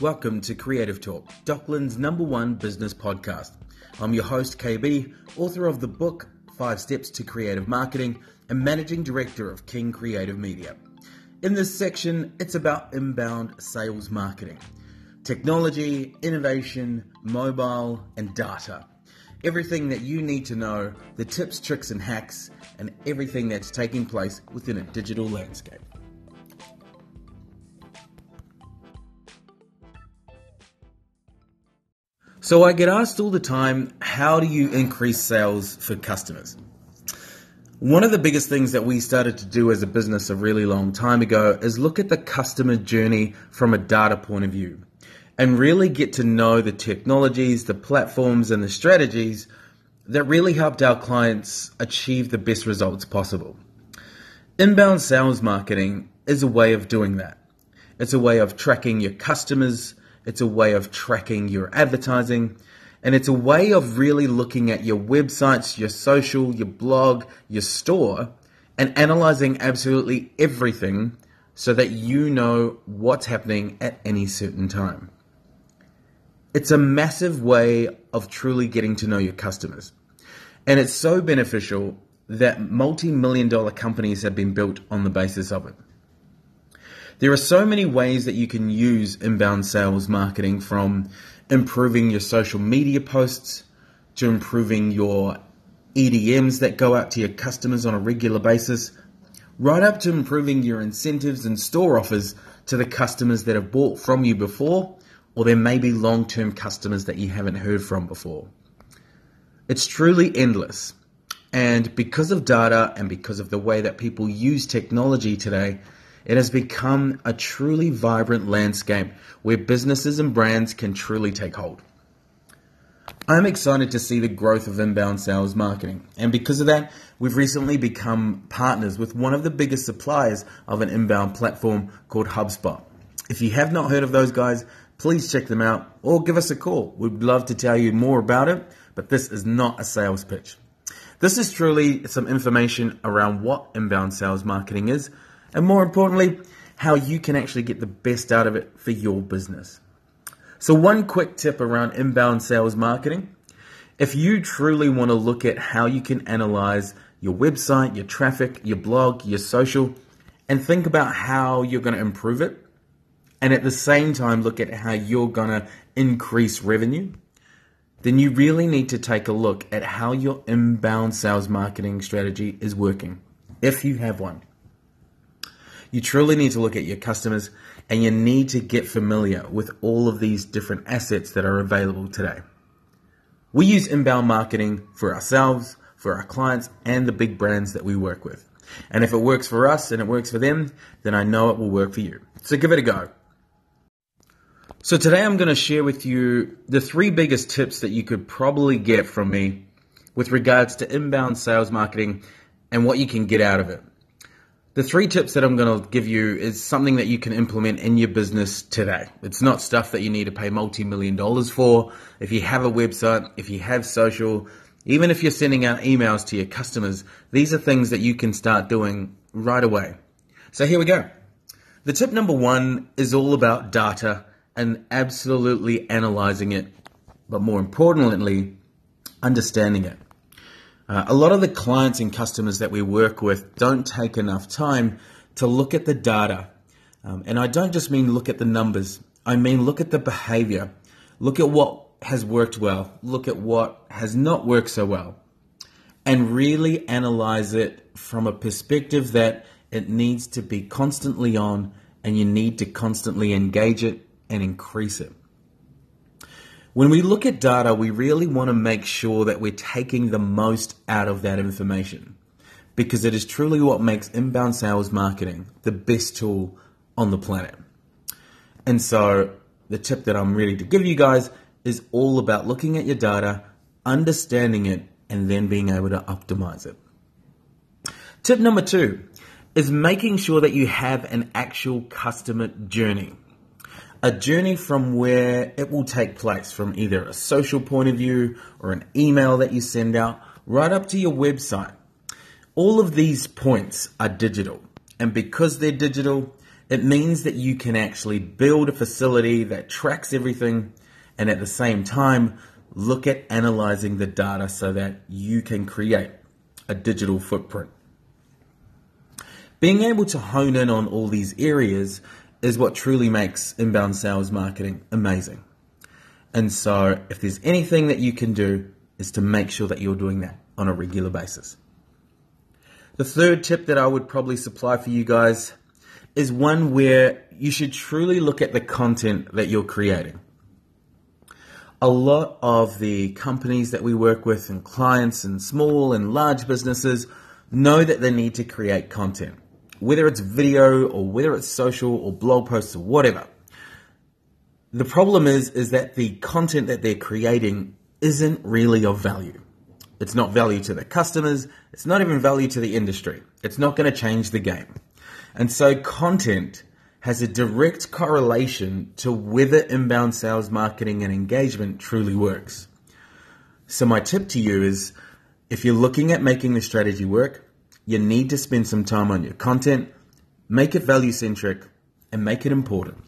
Welcome to Creative Talk, Dockland's number one business podcast. I'm your host, KB, author of the book Five Steps to Creative Marketing and managing director of King Creative Media. In this section, it's about inbound sales marketing, technology, innovation, mobile, and data. Everything that you need to know, the tips, tricks, and hacks, and everything that's taking place within a digital landscape. So I get asked all the time, how do you increase sales for customers? One of the biggest things that we started to do as a business a really long time ago is look at the customer journey from a data point of view and really get to know the technologies, the platforms, and the strategies that really helped our clients achieve the best results possible. Inbound sales marketing is a way of doing that. It's a way of tracking your customers, it's a way of tracking your advertising. And it's a way of really looking at your websites, your social, your blog, your store, and analyzing absolutely everything so that you know what's happening at any certain time. It's a massive way of truly getting to know your customers. And it's so beneficial that multi million dollar companies have been built on the basis of it. There are so many ways that you can use inbound sales marketing from improving your social media posts to improving your EDMs that go out to your customers on a regular basis, right up to improving your incentives and store offers to the customers that have bought from you before, or there may be long term customers that you haven't heard from before. It's truly endless. And because of data and because of the way that people use technology today, it has become a truly vibrant landscape where businesses and brands can truly take hold. I'm excited to see the growth of inbound sales marketing, and because of that, we've recently become partners with one of the biggest suppliers of an inbound platform called HubSpot. If you have not heard of those guys, please check them out or give us a call. We'd love to tell you more about it, but this is not a sales pitch. This is truly some information around what inbound sales marketing is and more importantly, how you can actually get the best out of it for your business. So, one quick tip around inbound sales marketing if you truly want to look at how you can analyze your website, your traffic, your blog, your social, and think about how you're going to improve it, and at the same time look at how you're going to increase revenue, then you really need to take a look at how your inbound sales marketing strategy is working, if you have one. You truly need to look at your customers and you need to get familiar with all of these different assets that are available today. We use inbound marketing for ourselves, for our clients, and the big brands that we work with. And if it works for us and it works for them, then I know it will work for you. So give it a go. So today I'm going to share with you the three biggest tips that you could probably get from me with regards to inbound sales marketing and what you can get out of it. The three tips that I'm going to give you is something that you can implement in your business today. It's not stuff that you need to pay multi million dollars for. If you have a website, if you have social, even if you're sending out emails to your customers, these are things that you can start doing right away. So here we go. The tip number one is all about data and absolutely analyzing it, but more importantly, understanding it. Uh, a lot of the clients and customers that we work with don't take enough time to look at the data. Um, and I don't just mean look at the numbers, I mean look at the behavior. Look at what has worked well, look at what has not worked so well, and really analyze it from a perspective that it needs to be constantly on and you need to constantly engage it and increase it. When we look at data, we really want to make sure that we're taking the most out of that information because it is truly what makes inbound sales marketing the best tool on the planet. And so, the tip that I'm ready to give you guys is all about looking at your data, understanding it, and then being able to optimize it. Tip number two is making sure that you have an actual customer journey a journey from where it will take place, from either a social point of view or an email that you send out, right up to your website. All of these points are digital. And because they're digital, It means that you can actually build a facility that tracks everything and at the same time look at analyzing the data so that you can create a digital footprint. Being able to hone in on all these areas is what truly makes inbound sales marketing amazing. And so, if there's anything that you can do, is to make sure that you're doing that on a regular basis. The third tip that I would probably supply for you guys is one where you should truly look at the content that you're creating. A lot of the companies that we work with and clients and small and large businesses know that they need to create content, whether it's video or whether it's social or blog posts or whatever. The problem is is that the content that they're creating isn't really of value. It's not value to the customers. It's not even value to the industry. It's not going to change the game. And so content has a direct correlation to whether inbound sales marketing and engagement truly works. So my tip to you is if you're looking at making the strategy work, you need to spend some time on your content, make it value centric, and make it important.